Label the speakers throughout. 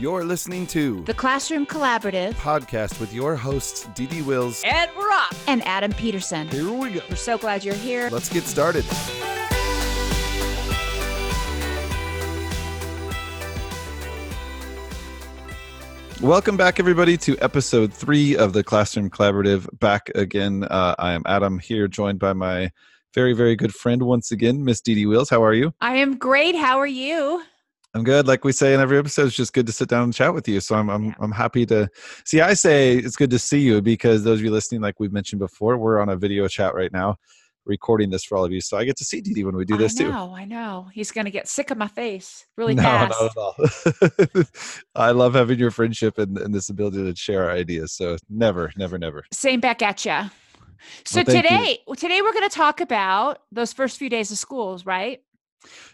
Speaker 1: You're listening to
Speaker 2: The Classroom Collaborative
Speaker 1: podcast with your hosts, Dee Dee Wills.
Speaker 2: Ed Rock and Adam Peterson.
Speaker 1: Here we go.
Speaker 2: We're so glad you're here.
Speaker 1: Let's get started. Welcome back, everybody, to episode three of the Classroom Collaborative. Back again. Uh, I am Adam here, joined by my very, very good friend once again, Miss Dee Dee Wills. How are you?
Speaker 2: I am great. How are you?
Speaker 1: I'm good. Like we say in every episode, it's just good to sit down and chat with you. So I'm I'm
Speaker 2: Yeah.
Speaker 1: I'm happy to see. I say it's good to see you because those of you listening, like we've mentioned before, we're on a video chat right now, recording this for all of you. So I get to see Dee when we do this
Speaker 2: I
Speaker 1: too.
Speaker 2: know, I know. He's going to get sick of my face really
Speaker 1: no,
Speaker 2: fast.
Speaker 1: not at all. I love having your friendship and, and this ability to share our ideas. So never, never, never.
Speaker 2: Same back at you. So
Speaker 1: Well, thank you.
Speaker 2: today, today we're going to talk about those first few days of schools, right?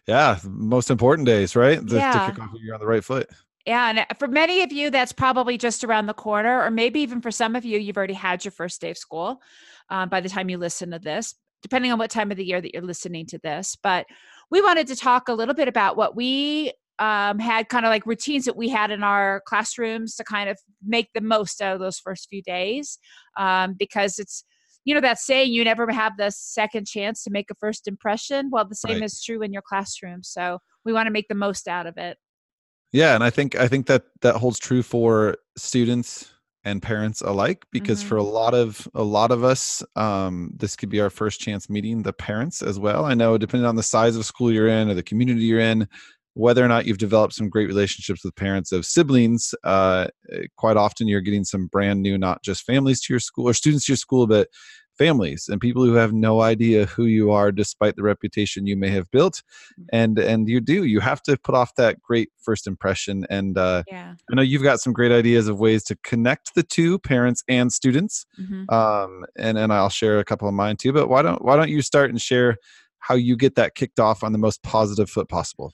Speaker 1: Yeah, most important days, right? The,
Speaker 2: Yeah.
Speaker 1: To kick off, you're on the right foot.
Speaker 2: Yeah, and uh, for many of you, that's probably just around the corner, or maybe even for some of you, you've already had your first day of school um, by the time you listen to this, depending on what time of the year that you're listening to this. But we wanted to talk a little bit about what we um, had kind of like routines that we had in our classrooms to kind of make the most out of those first few days, um, because it's you know that saying you never have the second chance to make a first impression. Well, the same
Speaker 1: Right.
Speaker 2: is true in your classroom. So we want to make the most out of it.
Speaker 1: Yeah, and I think I think that that holds true for students and parents alike because for a lot of a lot of us um, this could be our first chance meeting the parents as well i know depending on the size of school you're in or the community you're in whether or not you've developed some great relationships with parents of siblings uh, quite often you're getting some brand new not just families to your school or students to your school but families and people who have no idea who you are despite the reputation you may have built and and you do you have to put off that great first impression and uh,
Speaker 2: Yeah.
Speaker 1: I know you've got some great ideas of ways to connect the two, parents and students.
Speaker 2: hmm
Speaker 1: Um, and and I'll share a couple of mine too. But why don't why don't you start and share how you get that kicked off on the most positive foot possible?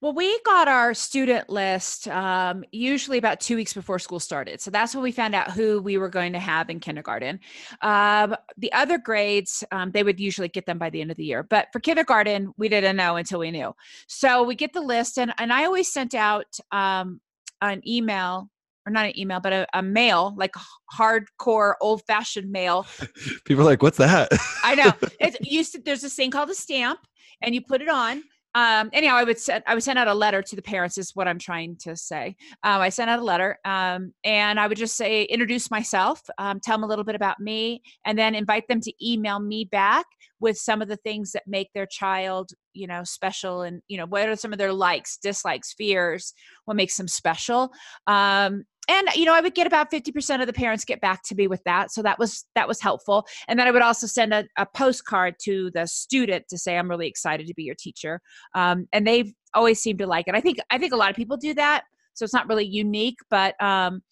Speaker 2: Well, we got our student list um, usually about two weeks before school started. So that's when we found out who we were going to have in kindergarten. Um, the other grades, um, they would usually get them by the end of the year. But for kindergarten, we didn't know until we knew. So we get the list, and, and I always sent out um, an email. Or not an email, but a, a mail, like hardcore, old-fashioned mail,
Speaker 1: People are like, "What's that?"
Speaker 2: I know. It's used to, there's this thing called a stamp, and you put it on. Um, anyhow, I would send I would send out a letter to the parents. Is what I'm trying to say. Um, I sent out a letter, um, and I would just say introduce myself, um, tell them a little bit about me, and then invite them to email me back with some of the things that make their child, you know, special, and you know, what are some of their likes, dislikes, fears, what makes them special. Um, and you know, I would get about 50% of the parents get back to me with that, so that was that was helpful. And then i would also send a, a postcard to the student to say i'm really excited to be your teacher. Um, and they've always seemed to like it. I think i think a lot of people do that. So it's not really unique but um,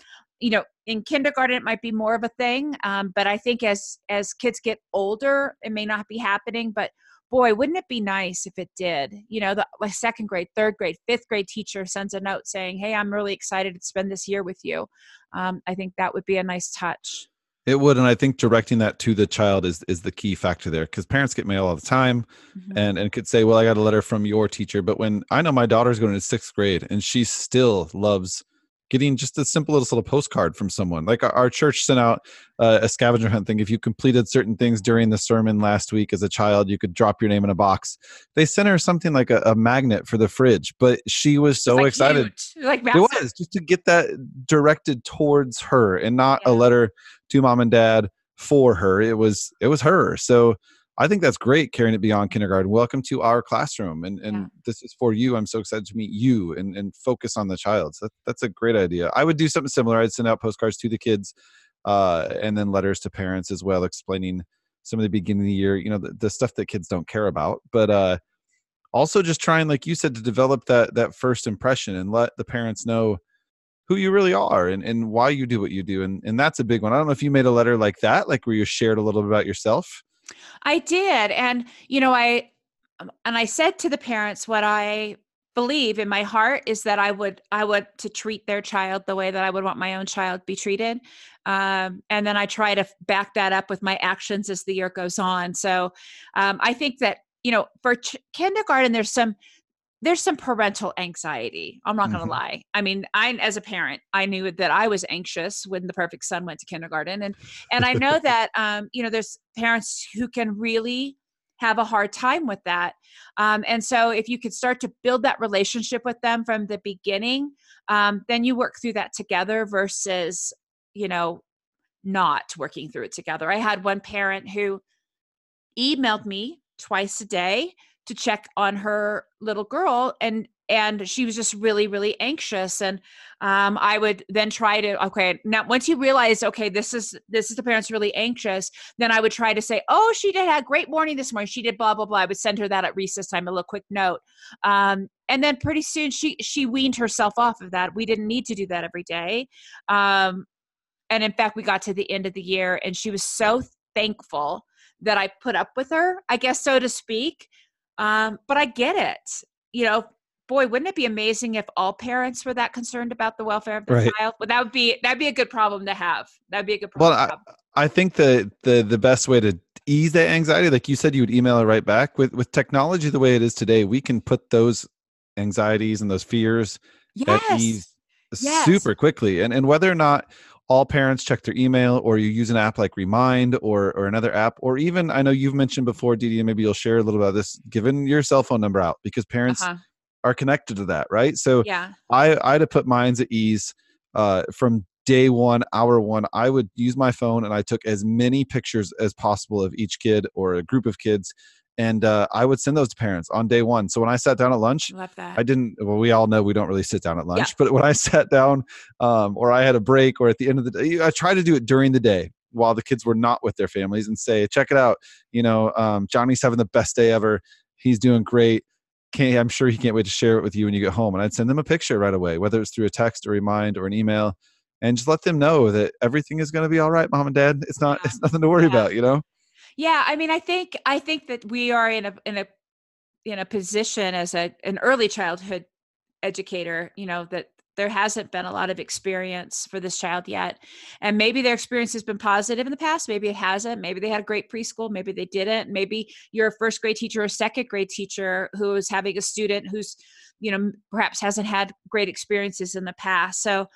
Speaker 2: you know in kindergarten it might be more of a thing. Um, but i think as as kids get older it may not be happening but boy wouldn't it be nice if it did you know the like second grade third grade fifth grade teacher sends a note saying hey i'm really excited to spend this year with you um, i think that would be a nice touch
Speaker 1: it would, and I think directing that to the child is is the key factor there because parents get mail all the time.
Speaker 2: Mhm.
Speaker 1: and and could say, "Well, I got a letter from your teacher." But when I know my daughter's going to sixth grade, and she still loves getting just a simple little, postcard from someone. Like our, our church sent out uh, a scavenger hunt thing. If you completed certain things during the sermon last week as a child, you could drop your name in a box. They sent her something like a, a magnet for the fridge, but she was so
Speaker 2: Like
Speaker 1: excited.
Speaker 2: huge, like
Speaker 1: It was just to get that directed towards her and not a letter to mom and dad for her. It was it was her. So I think that's great carrying it beyond kindergarten. Welcome to our classroom. And and
Speaker 2: Yeah.
Speaker 1: this is for you. I'm so excited to meet you and, and focus on the child. So that, that's a great idea. I would do something similar. I'd send out postcards to the kids uh, and then letters to parents as well, explaining some of the beginning of the year, you know, the, the stuff that kids don't care about. But uh also just trying, like you said, to develop that that first impression and let the parents know who you really are and, and why you do what you do. And and that's a big one. I don't know if you made a letter like that, like where you shared a little bit about yourself.
Speaker 2: I did. And, you know, I, um, and I said to the parents what I believe in my heart is that I would, I would to treat their child the way that I would want my own child be treated. Um, and then I try to back that up with my actions as the year goes on. So um, I think that, you know, for ch- kindergarten, there's some, there's some parental anxiety. I'm not going to
Speaker 1: Mhm.
Speaker 2: lie. I mean, I as a parent, I knew that I was anxious when the perfect son went to kindergarten and and I know that um you know there's parents who can really have a hard time with that. Um and so if you could start to build that relationship with them from the beginning, um then you work through that together versus, you know, not working through it together. I had one parent who emailed me twice a day to check on her little girl and and she was just really really anxious and um, i would then try to okay now once you realize okay this is this is the parents really anxious then i would try to say oh she did a great morning this morning. She did blah blah blah. I would send her that at recess time a little quick note um, and then pretty soon she she weaned herself off of that. We didn't need to do that every day um, and in fact we got to the end of the year and she was so thankful that i put up with her i guess so to speak um, but I get it. You know, boy, wouldn't it be amazing if all parents were that concerned about the welfare of their
Speaker 1: Right.
Speaker 2: child? Well, that would be that'd be a good problem to have. That'd be a good problem.
Speaker 1: Well,
Speaker 2: have.
Speaker 1: I think the the the best way to ease that anxiety, like you said, you would email it right back. With with technology the way it is today, we can put those anxieties and those fears
Speaker 2: yes.
Speaker 1: at ease
Speaker 2: Yes.
Speaker 1: super quickly. And and whether or not all parents check their email or you use an app like Remind or or another app, or even I know you've mentioned before, Dee Dee, and maybe you'll share a little about this, giving your cell phone number out because parents
Speaker 2: Uh-huh.
Speaker 1: are connected to that, right? So
Speaker 2: Yeah.
Speaker 1: I I had to put mines at ease uh, from day one, hour one. I would use my phone and I took as many pictures as possible of each kid or a group of kids, and uh, I would send those to parents on day one. So when I sat down at lunch,
Speaker 2: Love that.
Speaker 1: I didn't. Well, we all know we don't really sit down at lunch, but when I sat down, um, or I had a break, or at the end of the day, I try to do it during the day while the kids were not with their families, and say, "Check it out, you know, um, Johnny's having the best day ever. He's doing great. Can't, I'm sure he can't wait to share it with you when you get home." And I'd send them a picture right away, whether it's through a text or remind or an email, and just let them know that everything is going to be all right, mom and dad. It's not.
Speaker 2: Yeah.
Speaker 1: It's nothing to worry
Speaker 2: Yeah.
Speaker 1: about, you know.
Speaker 2: Yeah, I mean, I think I think that we are in a in a in a position as a an early childhood educator, you know, that there hasn't been a lot of experience for this child yet. And maybe their experience has been positive in the past, maybe it hasn't. Maybe they had a great preschool, maybe they didn't. Maybe you're a first grade teacher or second grade teacher who is having a student who's, you know, perhaps hasn't had great experiences in the past. So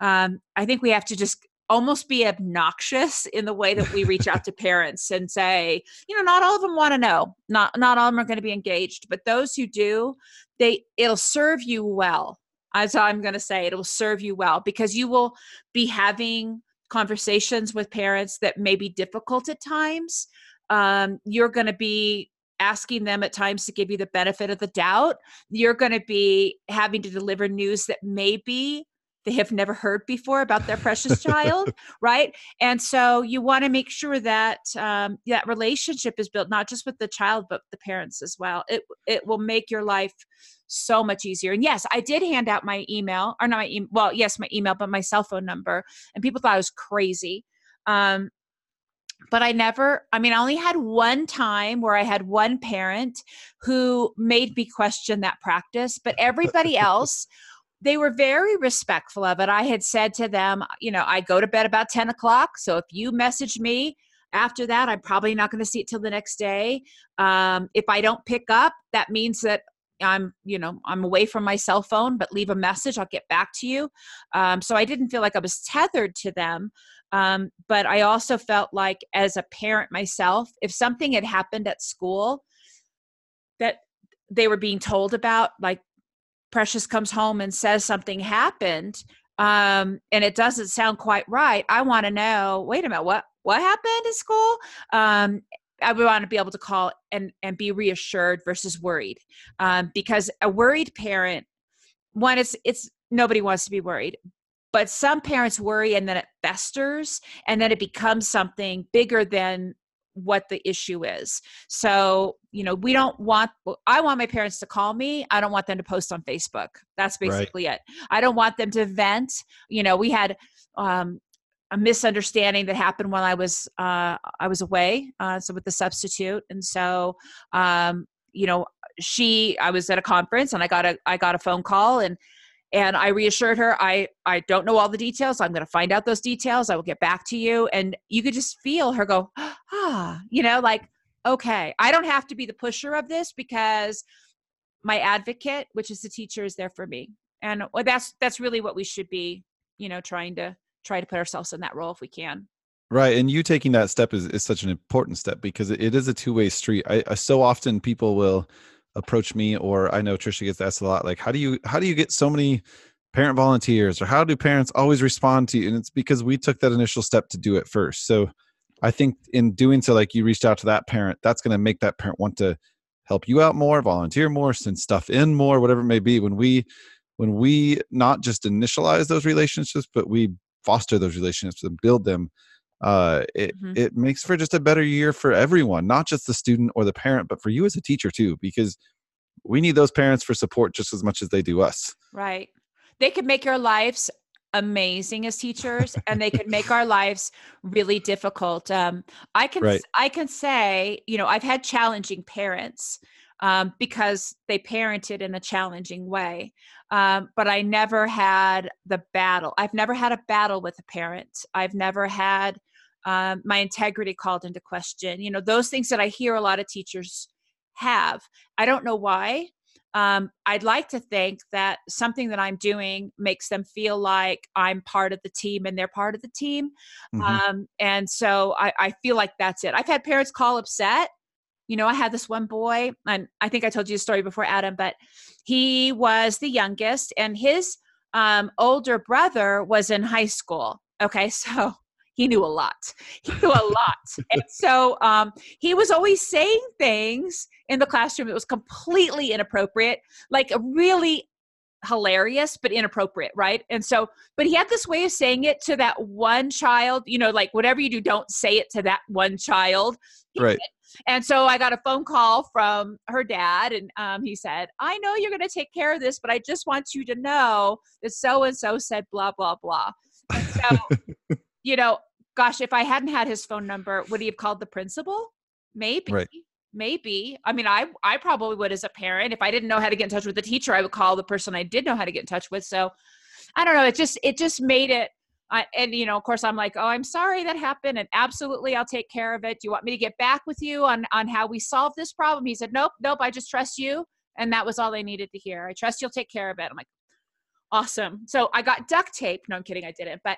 Speaker 2: um, I think we have to just almost be obnoxious in the way that we reach out to parents and say, you know, not all of them want to know. Not not all of them are going to be engaged, but those who do, they it'll serve you well. As I'm going to say, it'll serve you well because you will be having conversations with parents that may be difficult at times. Um, you're going to be asking them at times to give you the benefit of the doubt. You're going to be having to deliver news that maybe they have never heard before about their precious child, right? And so you want to make sure that um, that relationship is built not just with the child but the parents as well. It it will make your life so much easier. And yes, I did hand out my email or not my email. Well, yes, my email, but my cell phone number, and people thought I was crazy. Um, but I never, I mean, I only had one time where I had one parent who made me question that practice, but everybody else, they were very respectful of it. I had said to them, you know, I go to bed about 10 o'clock. So if you message me after that, I'm probably not going to see it till the next day. Um, if I don't pick up, that means that I'm, you know, I'm away from my cell phone, but leave a message. I'll get back to you. Um, so I didn't feel like I was tethered to them. Um, but I also felt like, as a parent myself, if something had happened at school that they were being told about, like Precious comes home and says something happened, um, and it doesn't sound quite right, I want to know. Wait a minute, what what happened in school? Um, I would want to be able to call and and be reassured versus worried, um, because a worried parent, one, it's it's nobody wants to be worried, but some parents worry and then it festers and then it becomes something bigger than what the issue is. So, you know, we don't want, I want my parents to call me. I don't want them to post on Facebook. That's
Speaker 1: Right.
Speaker 2: basically it. I don't want them to vent. You know, we had, um, a misunderstanding that happened while I was uh, I was away, uh, so with the substitute, and so um, you know she I was at a conference and I got a I got a phone call and and I reassured her I I don't know all the details. I'm going to find out those details. I will get back to you. And you could just feel her go ah, you know, like okay, I don't have to be the pusher of this because my advocate, which is the teacher, is there for me, and that's that's really what we should be, you know, trying to try to put ourselves in that role if we can.
Speaker 1: Right, and you taking that step is, is such an important step because it is a two way street. I, I so often people will approach me, or I know Trisha gets asked a lot, like, how do you how do you get so many parent volunteers, or how do parents always respond to you? And it's because we took that initial step to do it first. So I think in doing so, like you reached out to that parent, that's going to make that parent want to help you out more, volunteer more, send stuff in more, whatever it may be. When we when we not just initialize those relationships, but we foster those relationships and build them uh, it mm-hmm. it makes for just a better year for everyone, not just the student or the parent, but for you as a teacher too, because we need those parents for support just as much as they do us.
Speaker 2: Right. They could make our lives amazing as teachers and they could make our lives really difficult um, i can right. i can say you know i've had challenging parents um, because they parented in a challenging way. Um, but i never had the battle i've never had a battle with a parent. I've never had um, my integrity called into question. You know those things that i hear a lot of teachers have. I don't know why. Um, i'd like to think that something that i'm doing makes them feel like i'm part of the team and they're part of the team. Mm-hmm. um, and so I, I feel like that's it. I've had parents call upset you know, I had this one boy, and I think I told you the story before, Adam, but he was the youngest, and his um, older brother was in high school. Okay, so he knew a lot. He knew a lot. and so um, he was always saying things in the classroom that was completely inappropriate, like really hilarious but inappropriate, right? And so, but he had this way of saying it to that one child, you know, like whatever you do, don't say it to that one child.
Speaker 1: He right.
Speaker 2: And so I got a phone call from her dad, and um, he said, I know you're going to take care of this, but I just want you to know that so and so said blah, blah, blah. And so, you know, gosh, if I hadn't had his phone number, would he have called the principal? Maybe. Right. Maybe. I mean, I I probably would as a parent. If I didn't know how to get in touch with the teacher, I would call the person I did know how to get in touch with. So I don't know. It just it just made it I, and you know, of course, I'm like, oh, I'm sorry that happened, and absolutely, I'll take care of it. Do you want me to get back with you on on how we solve this problem? He said, nope, nope, I just trust you, and that was all I needed to hear. I trust you'll take care of it. I'm like, awesome. So I got duct tape. No, I'm kidding, I didn't. But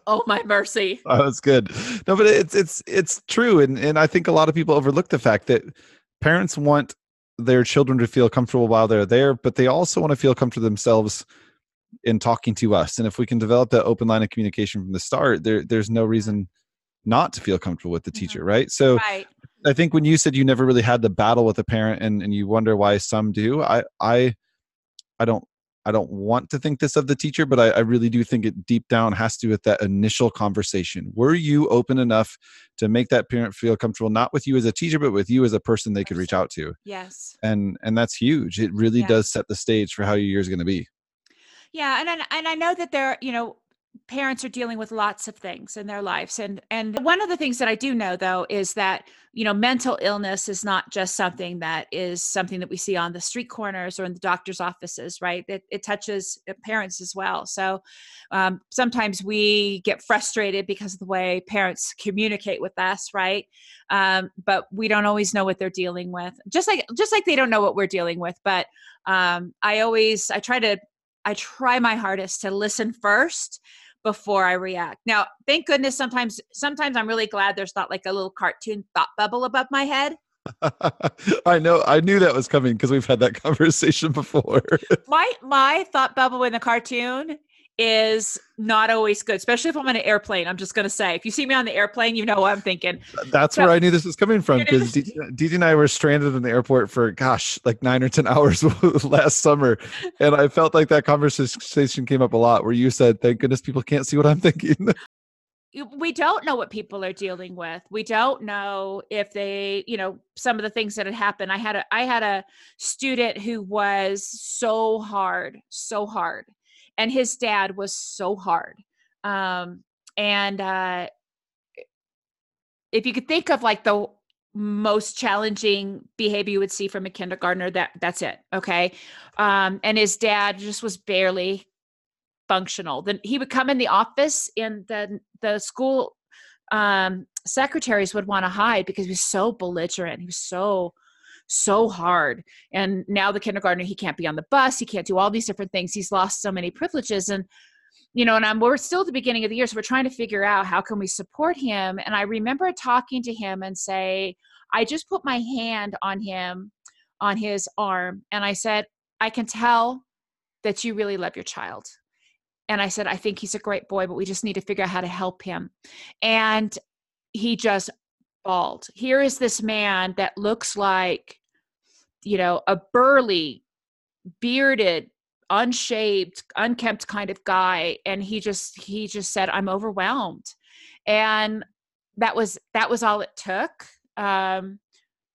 Speaker 2: oh my mercy,
Speaker 1: that was good. No, but it's it's it's true, and and I think a lot of people overlook the fact that parents want their children to feel comfortable while they're there, but they also want to feel comfortable themselves in talking to us. And if we can develop that open line of communication from the start there there's no reason not to feel comfortable with the mm-hmm. teacher right? So right. i think when you said you never really had the battle with a parent and, and you wonder why some do i i i don't i don't want to think this of the teacher but I, I really do think it deep down has to do with that initial conversation. Were you open enough to make that parent feel comfortable not with you as a teacher but with you as a person they could reach out to?
Speaker 2: Yes.
Speaker 1: And and that's huge. It really does set the stage for how your year's going to be
Speaker 2: yeah, and I, and I know that there, you know, parents are dealing with lots of things in their lives and and one of the things that I do know though is that you know mental illness is not just something that is something that we see on the street corners or in the doctor's offices right? It, it touches uh, parents as well. So um, sometimes we get frustrated because of the way parents communicate with us right? Um, but we don't always know what they're dealing with just like just like they don't know what we're dealing with but um, i always i try to I try my hardest to listen first before I react. Now, thank goodness sometimes sometimes I'm really glad there's not like a little cartoon thought bubble above my head.
Speaker 1: I know I knew that was coming because we've had that conversation before.
Speaker 2: my my thought bubble in the cartoon is not always good, especially if I'm on an airplane. I'm just going to say, if you see me on the airplane, you know what I'm thinking.
Speaker 1: That's so, where I knew this was coming from because DJ uh, and I were stranded in the airport for, gosh, like nine or 10 hours last summer. And I felt like that conversation came up a lot where you said, thank goodness people can't see what I'm thinking.
Speaker 2: we don't know what people are dealing with we don't know if they you know some of the things that had happened i had a i had a student who was so hard so hard and his dad was so hard. Um, and uh, if you could think of like the most challenging behavior you would see from a kindergartner that that's it okay? Um, and his dad just was barely functional. Then he would come in the office and the the school um, secretaries would want to hide because he was so belligerent. He was so so hard. And now the kindergartner, he can't be on the bus, he can't do all these different things. He's lost so many privileges. And you know, and I'm we're still at the beginning of the year, so we're trying to figure out how can we support him. And I remember talking to him and say, I just put my hand on him, on his arm, and I said, I can tell that you really love your child. And I said, I think he's a great boy, but we just need to figure out how to help him. And he just bawled. Here is this man that looks like, you know, a burly, bearded, unshaved, unkempt kind of guy. And he just he just said, I'm overwhelmed. And that was that was all it took. Um,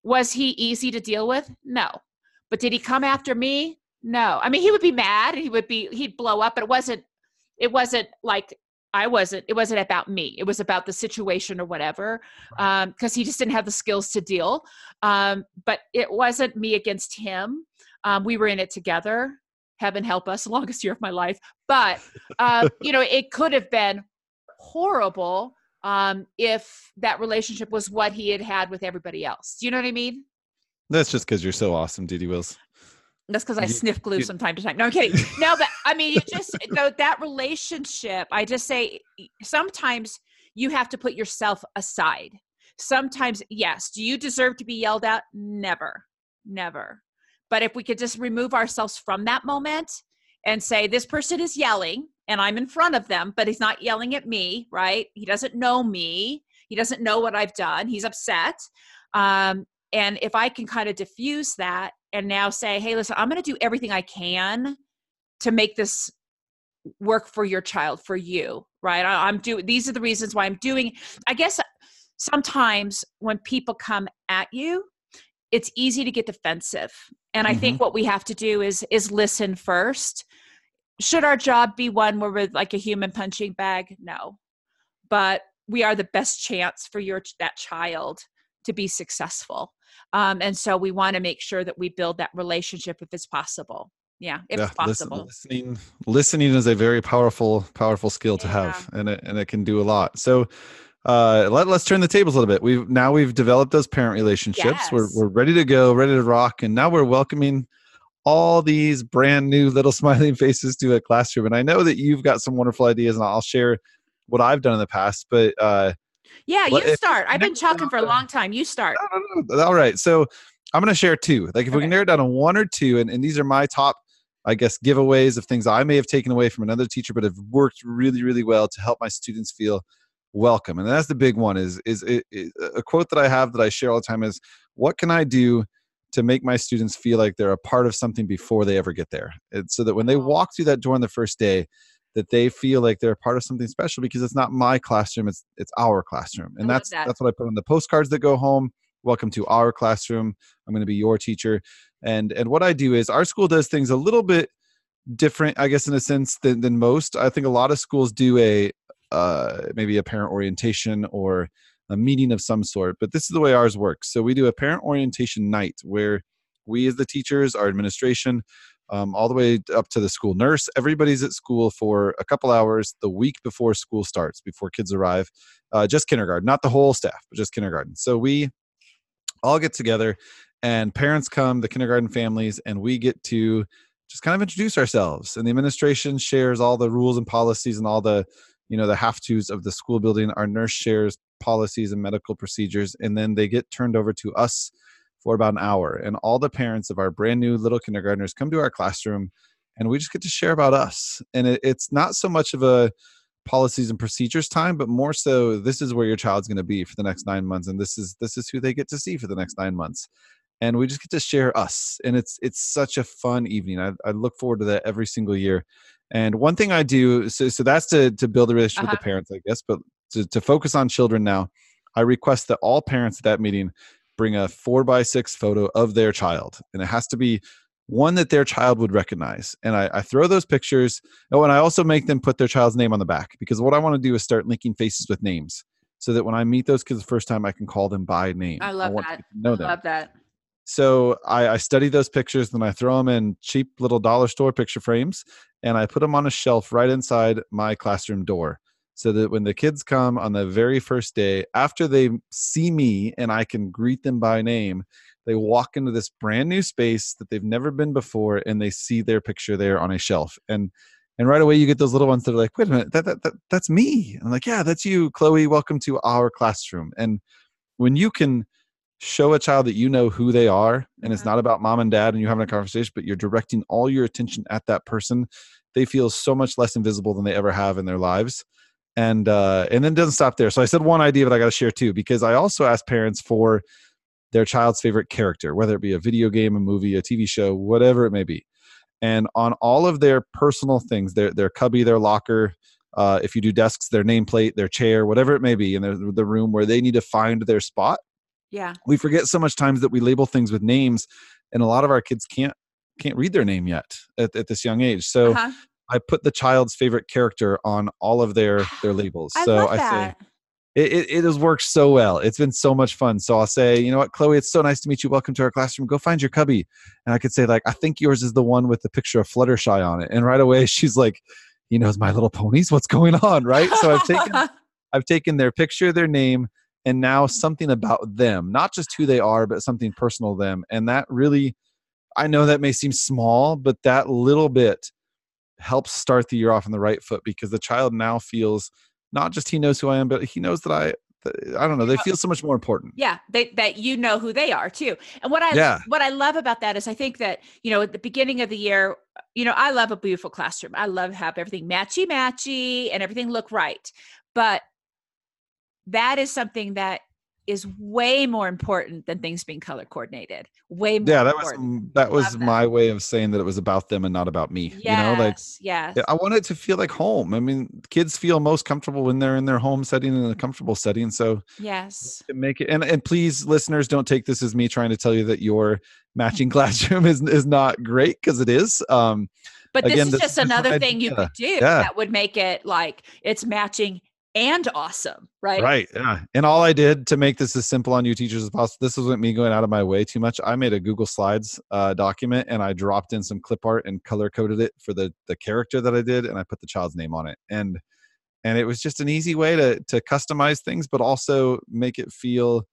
Speaker 2: was he easy to deal with? No. But did he come after me? No. I mean, he would be mad. He would be he'd blow up, but it wasn't it wasn't like I wasn't it wasn't about me. It was about the situation or whatever. Um because he just didn't have the skills to deal. Um but it wasn't me against him. Um we were in it together. Heaven help us, longest year of my life. But uh, you know, it could have been horrible um, if that relationship was what he had had with everybody else. Do you know what I mean?
Speaker 1: That's just because you're so awesome, Dee Wills.
Speaker 2: That's because I sniff glue from time to time. No, I'm kidding. no, but I mean, you just though that relationship. I just say sometimes you have to put yourself aside. Sometimes, yes. Do you deserve to be yelled at? Never, never. But if we could just remove ourselves from that moment and say, this person is yelling and I'm in front of them, but he's not yelling at me, right? He doesn't know me. He doesn't know what I've done. He's upset. Um, and if I can kind of diffuse that and now say, hey, listen, I'm going to do everything I can to make this work for your child, for you, right? I, I'm doing, these are the reasons why I'm doing, I guess sometimes when people come at you, it's easy to get defensive and mm-hmm. i think mm-hmm. what we have to do is is listen first should our job be one where we're like a human punching bag no but we are the best chance for your that child to be successful um, and so we want to make sure that we build that relationship if it's possible yeah if yeah, possible
Speaker 1: listening listening is a very powerful powerful skill to yeah. have and it, and it can do a lot so uh, let, us turn the tables a little bit. We've now we've developed those parent relationships. Yes. We're we're ready to go, ready to rock, and now we're welcoming all these brand new little smiling faces to a classroom. And I know that you've got some wonderful ideas, and I'll share what I've done in the past. But uh,
Speaker 2: yeah, you start. I've been talking for a long time. You start.
Speaker 1: All right, so I'm going to share two. Like if okay. we can narrow it down to one or two, and, and these are my top I guess giveaways of things I may have taken away from another teacher, but have worked really, really well to help my students feel welcome and that's the big one is is, is a quote that i have that i share all the time is what can i do to make my students feel like they're a part of something before they ever get there it's so that when they oh. walk through that door on the first day that they feel like they're part of something special because it's not my classroom it's it's our classroom and that's that. that's what i put on the postcards that go home welcome to our classroom i'm going to be your teacher and and what i do is our school does things a little bit different i guess in a sense than, than most i think a lot of schools do a uh, maybe a parent orientation or a meeting of some sort. But this is the way ours works. So we do a parent orientation night where we, as the teachers, our administration, um, all the way up to the school nurse, everybody's at school for a couple hours the week before school starts, before kids arrive. Uh, just kindergarten, not the whole staff, but just kindergarten. So we all get together and parents come, the kindergarten families, and we get to just kind of introduce ourselves. And the administration shares all the rules and policies and all the you know the have tos of the school building our nurse shares policies and medical procedures and then they get turned over to us for about an hour and all the parents of our brand new little kindergartners come to our classroom and we just get to share about us. And it, it's not so much of a policies and procedures time but more so this is where your child's going to be for the next nine months and this is this is who they get to see for the next nine months. And we just get to share us and it's it's such a fun evening. I, I look forward to that every single year. And one thing I do, so, so that's to, to build a relationship uh-huh. with the parents, I guess, but to, to focus on children now, I request that all parents at that meeting bring a four by six photo of their child. And it has to be one that their child would recognize. And I, I throw those pictures. Oh, and I also make them put their child's name on the back because what I want to do is start linking faces with names so that when I meet those kids the first time, I can call them by name.
Speaker 2: I love I that. know them. I love that.
Speaker 1: So I, I study those pictures, and I throw them in cheap little dollar store picture frames, and I put them on a shelf right inside my classroom door, so that when the kids come on the very first day, after they see me and I can greet them by name, they walk into this brand new space that they've never been before and they see their picture there on a shelf. And and right away you get those little ones that are like wait a minute that, that, that that's me. And i'm like yeah that's you chloe. Welcome to our classroom. And when you can show a child that you know who they are and it's
Speaker 2: Mhm.
Speaker 1: not about mom and dad and you're having a conversation but you're directing all your attention at that person they feel so much less invisible than they ever have in their lives and uh and then doesn't stop there so i said one idea that i got to share too because i also asked parents for their child's favorite character whether it be a video game a movie a tv show whatever it may be and on all of their personal things their their cubby their locker uh, if you do desks their nameplate their chair whatever it may be in their, the room where they need to find their spot
Speaker 2: Yeah.
Speaker 1: we forget so much times that we label things with names and a lot of our kids can't can't read their name yet at, at this young age so
Speaker 2: Uh-huh.
Speaker 1: I put the child's favorite character on all of their their labels
Speaker 2: I
Speaker 1: so i say it, it, it has worked so well. It's been so much fun. So I'll say, you know what, Chloe, it's so nice to meet you. Welcome to our classroom. Go find your cubby. And I could say, like, I think yours is the one with the picture of Fluttershy on it. And right away, she's like, he knows My Little Ponies. What's going on? Right. So I've taken I've taken their picture, their name, and now something about them, not just who they are, but something personal to them. And that really, I know that may seem small, but that little bit helps start the year off on the right foot because the child now feels not just he knows who I am, but he knows that I, I don't know, they feel so much more important.
Speaker 2: yeah they, that you know who they are too and what i
Speaker 1: Yeah.
Speaker 2: what i love about that is i think that you know at the beginning of the year you know i love a beautiful classroom i love have everything matchy matchy and everything look right but that is something that is way more important than things being color coordinated way more
Speaker 1: Yeah, that was that was my way of saying that it was about them and not about me. You know, like
Speaker 2: yes yes
Speaker 1: I want it to feel like home. I mean, kids feel most comfortable when they're in their home setting in a comfortable setting. So
Speaker 2: yes
Speaker 1: to make it and, and please listeners don't take this as me trying to tell you that your matching classroom is is not great because it is. Um
Speaker 2: But
Speaker 1: Again,
Speaker 2: this is
Speaker 1: this
Speaker 2: just another thing you could do
Speaker 1: Yeah.
Speaker 2: that would make it like it's matching and awesome, right?
Speaker 1: right. Yeah. And all I did to make this as simple on you teachers as possible, this wasn't me going out of my way too much. I made a Google Slides uh, document and I dropped in some clip art and color coded it for the the character that I did and I put the child's name on it. And and it was just an easy way to to customize things but also make it feel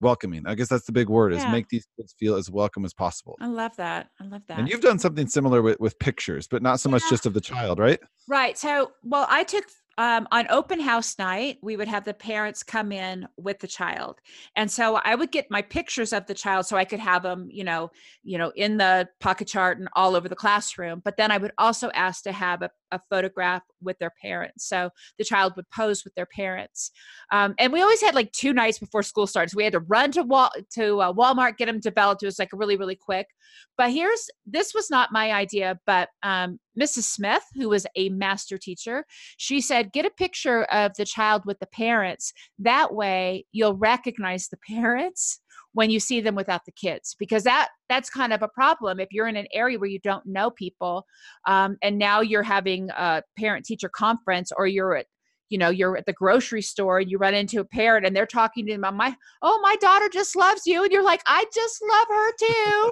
Speaker 1: welcoming. I guess that's the big word is make these kids feel as welcome as possible.
Speaker 2: I love that. I love that.
Speaker 1: And you've done something similar with, with pictures, but not so much just of the child, right?
Speaker 2: Right. So, well, I took um, on open house night, we would have the parents come in with the child, and so I would get my pictures of the child so I could have them, you know, you know, in the pocket chart and all over the classroom. But then I would also ask to have a, a photograph with their parents, so the child would pose with their parents. Um, and we always had like two nights before school started, so we had to run to Wal- to uh, Walmart get them developed. It was like really really quick. But here's this was not my idea, but um, Mrs. Smith, who was a master teacher, she said, get a picture of the child with the parents. That way you'll recognize the parents when you see them without the kids because that that's kind of a problem if you're in an area where you don't know people um, and now you're having a parent teacher conference or you're at you know you're at the grocery store and you run into a parent and they're talking to them about my oh my daughter just loves you. And you're like i just love her too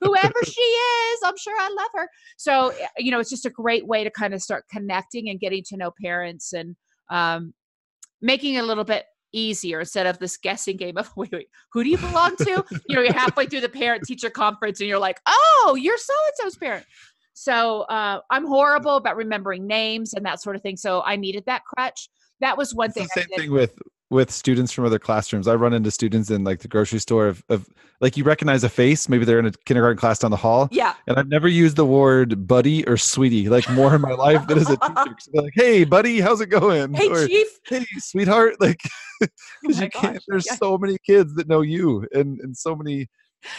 Speaker 2: whoever she is i'm sure i love her. So eh, you know it's just a great way to kind of start connecting and getting to know parents and um, making it a little bit easier instead of this guessing game of wait, wait who do you belong to? You know you're halfway through the parent teacher conference and you're like oh you're so and so's parent. So uh, i'm horrible about remembering names and that sort of thing so i needed that crutch. That was one
Speaker 1: It's
Speaker 2: thing
Speaker 1: same thing with with students from other classrooms. I run into students in like the grocery store of, of like you recognize a face, maybe they're in a kindergarten class down the hall.
Speaker 2: yeah
Speaker 1: And I've never used the word buddy or sweetie like more in my life than as a teacher. like, hey buddy, how's it going?
Speaker 2: hey
Speaker 1: or
Speaker 2: chief
Speaker 1: hey sweetheart. Like
Speaker 2: Oh
Speaker 1: because
Speaker 2: my
Speaker 1: you can't there's
Speaker 2: yeah.
Speaker 1: so many kids that know you and, and so many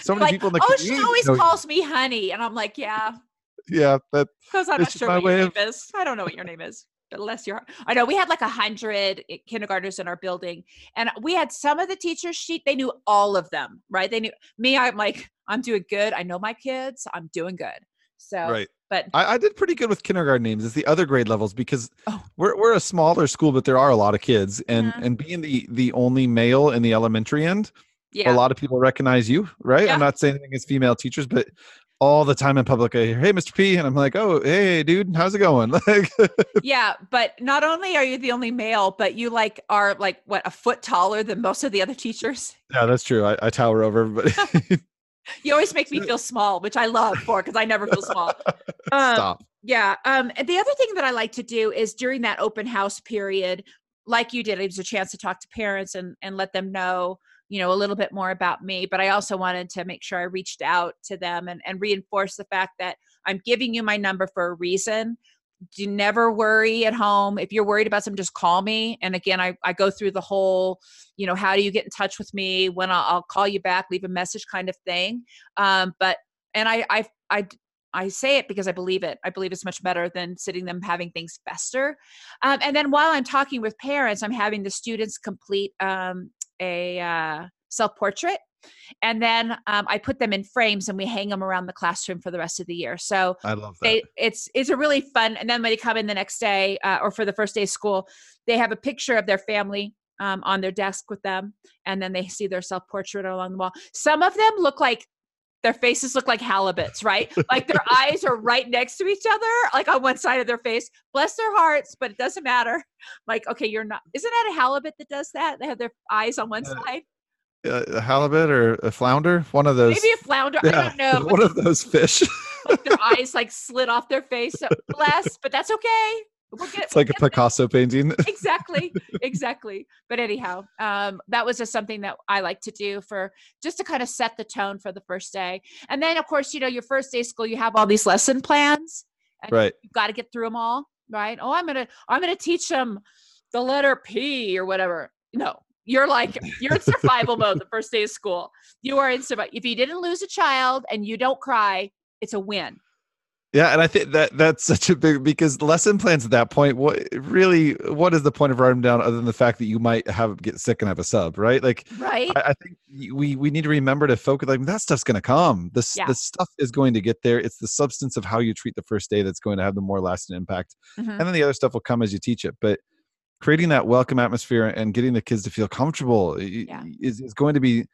Speaker 1: so many
Speaker 2: like,
Speaker 1: people in the
Speaker 2: oh she always
Speaker 1: know you.
Speaker 2: calls me honey and i'm like yeah
Speaker 1: Yeah, that
Speaker 2: Because I'm not sure
Speaker 1: my
Speaker 2: what your name
Speaker 1: of-
Speaker 2: is. I don't know what your name is. Unless you're, I know we had like a hundred kindergartners in our building, and we had some of the teachers sheet. They knew all of them, right? They knew me. I'm like, I'm doing good. I know my kids. I'm doing good. So,
Speaker 1: right.
Speaker 2: but
Speaker 1: I, I did pretty good with kindergarten names. It's the other grade levels because
Speaker 2: Oh.
Speaker 1: we're we're a smaller school, but there are a lot of kids, and
Speaker 2: Mhm.
Speaker 1: and being the the only male in the elementary end,
Speaker 2: yeah,
Speaker 1: a lot of people recognize you, right?
Speaker 2: Yeah.
Speaker 1: I'm not saying anything against female teachers, but all the time in public. I hear, "Hey, Mr. P," and I'm like, "Oh, hey, dude, how's it going?" Like,
Speaker 2: yeah, but not only are you the only male, but you like are like what a foot taller than most of the other teachers.
Speaker 1: yeah, that's true. I, I tower over everybody.
Speaker 2: You always make me feel small, which I love for because I never feel small. Um,
Speaker 1: Stop.
Speaker 2: Yeah. Um, and the other thing that I like to do is during that open house period, like you did, it was a chance to talk to parents and and let them know, you know, a little bit more about me. But I also wanted to make sure I reached out to them and, and reinforce the fact that I'm giving you my number for a reason. Do never worry at home. If you're worried about something, just call me. And again, I, I go through the whole, you know, how do you get in touch with me? When I'll, I'll call you back, leave a message kind of thing. Um, but and I I I I say it because I believe it. I believe it's much better than sitting them having things fester. Um, and then while I'm talking with parents, I'm having the students complete um, a uh, self portrait. And then um, I put them in frames and we hang them around the classroom for the rest of the year. So
Speaker 1: I love that.
Speaker 2: they, it's it's a really fun. And then when they come in the next day uh, or for the first day of school, they have a picture of their family um, on their desk with them, and then they see their self portrait along the wall. Some of them look like their faces look like halibuts, right? like their eyes are right next to each other, like on one side of their face. Bless their hearts, but it doesn't matter. Like, okay, you're not. Isn't that a halibut that does that? They have their eyes on one
Speaker 1: Uh,
Speaker 2: side.
Speaker 1: Uh, a halibut or a flounder, one of those.
Speaker 2: Maybe a flounder. I don't know.
Speaker 1: one of those fish.
Speaker 2: But their eyes like slid off their face. So bless, but that's okay. We'll get.
Speaker 1: it's
Speaker 2: we'll
Speaker 1: like a
Speaker 2: there.
Speaker 1: Picasso painting.
Speaker 2: exactly exactly but anyhow um that was just something that i like to do for just to kind of set the tone for the first day and then of course you know your first day school you have all these lesson plans and
Speaker 1: right.
Speaker 2: you've got to get through them all right oh i'm gonna i'm gonna teach them the letter p or whatever no you're like you're in survival mode the first day of school you are in survival if you didn't lose a child and you don't cry it's a win
Speaker 1: Yeah, and I think that that's such a big because lesson plans at that point. What really? What is the point of writing them down other than the fact that you might have get sick and have a sub, right? Like,
Speaker 2: right
Speaker 1: I, I think we we need to remember to focus. Like that stuff's going to come. This
Speaker 2: Yeah.
Speaker 1: the stuff is going to get there. It's the substance of how you treat the first day that's going to have the more lasting impact,
Speaker 2: Mhm.
Speaker 1: and then the other stuff will come as you teach it. But creating that welcome atmosphere and getting the kids to feel comfortable
Speaker 2: Yeah.
Speaker 1: is, is going to be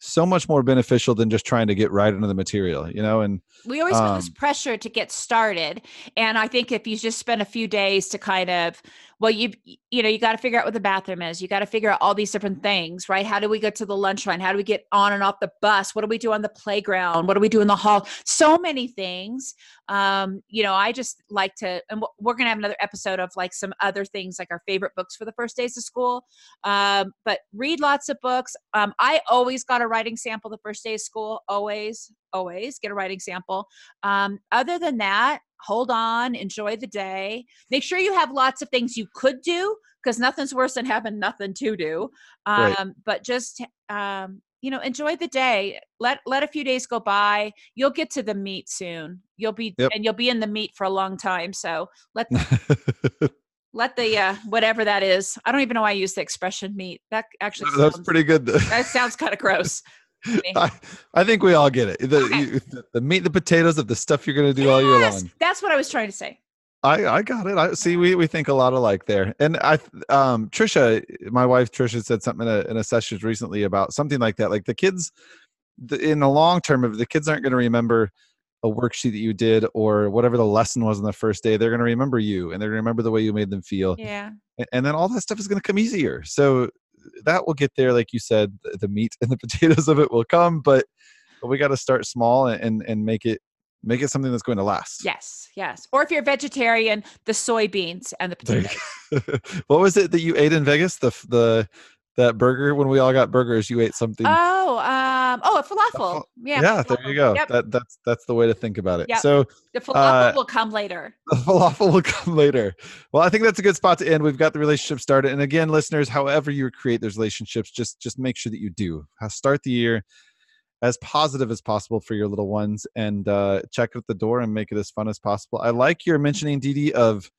Speaker 1: so much more beneficial than just trying to get right into the material, you know. And
Speaker 2: we always feel this
Speaker 1: Um,
Speaker 2: pressure to get started and i think if you just spend a few days to kind of well you you know you got to figure out what the bathroom is. You got to figure out all these different things right? How do we get to the lunch line? How do we get on and off the bus? What do we do on the playground? What do we do in the hall? So many things. Um you know i just like to and we're- gonna have another episode of like some other things like our favorite books for the first days of school. Um but read lots of books. Um i always got a writing sample the first day of school always always get a writing sample um, other than that, hold on, enjoy the day. Make sure you have lots of things you could do because nothing's worse than having nothing to do. Um,
Speaker 1: Right.
Speaker 2: But just um, you know, enjoy the day. Let let a few days go by. You'll get to the meat soon. You'll be
Speaker 1: Yep.
Speaker 2: and you'll be in the meat for a long time. So let let the uh, whatever that is. I don't even know why I use the expression meat. That actually
Speaker 1: that's
Speaker 2: sounds,
Speaker 1: pretty good.
Speaker 2: that sounds kind of gross.
Speaker 1: I, I think we all get it. The,
Speaker 2: Okay.
Speaker 1: you, the, the meat, the potatoes of the stuff you're going to do all year
Speaker 2: Yes,
Speaker 1: long.
Speaker 2: That's what I was trying to say.
Speaker 1: I, I got it. I see. We, we think a lot alike there. And I, um, Trisha, my wife Trisha said something in a, in a session recently about something like that. Like the kids, the, in the long term, if the kids aren't going to remember a worksheet that you did or whatever the lesson was on the first day, they're going to remember you and they're going to remember the way you made them feel.
Speaker 2: Yeah.
Speaker 1: A- and then all that stuff is going to come easier. So that will get there, like you said, the, meat and the potatoes of it will come, but, but we got to start small and, and and make it make it something that's going to last.
Speaker 2: Yes, yes. Or if you're vegetarian, the soybeans and the potatoes.
Speaker 1: what was it that you ate in Vegas? The the that burger when we all got burgers, you ate something.
Speaker 2: Oh, um, oh, a falafel. Yeah,
Speaker 1: yeah, there you go.
Speaker 2: Yep,
Speaker 1: That that's that's the way to think about it.
Speaker 2: Yep.
Speaker 1: So
Speaker 2: the falafel
Speaker 1: uh,
Speaker 2: will come later.
Speaker 1: the falafel will come later. Well, I think that's a good spot to end. We've got the relationship started. And again, listeners, however you create those relationships, just just make sure that you do. Start the year as positive as possible for your little ones and uh, check out the door and make it as fun as possible. I like your mentioning Dee of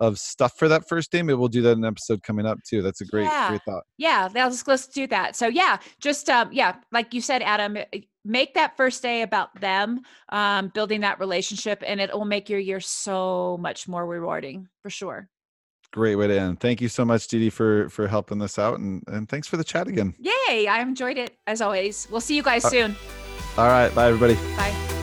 Speaker 1: of stuff for that first day. Maybe we'll do that in an episode coming up too. That's a great,
Speaker 2: Yeah.
Speaker 1: great thought.
Speaker 2: Yeah, let's let's do that. So yeah, just um, yeah, like you said, Adam, eh, make that first day about them, um, building that relationship, and it will make your year so much more rewarding for sure.
Speaker 1: Great way to end. Thank you so much, Dee, for for helping this out, and and thanks for the chat again.
Speaker 2: Yay! I enjoyed it as always. We'll see you guys
Speaker 1: Uh,
Speaker 2: soon.
Speaker 1: All right, bye everybody.
Speaker 2: Bye.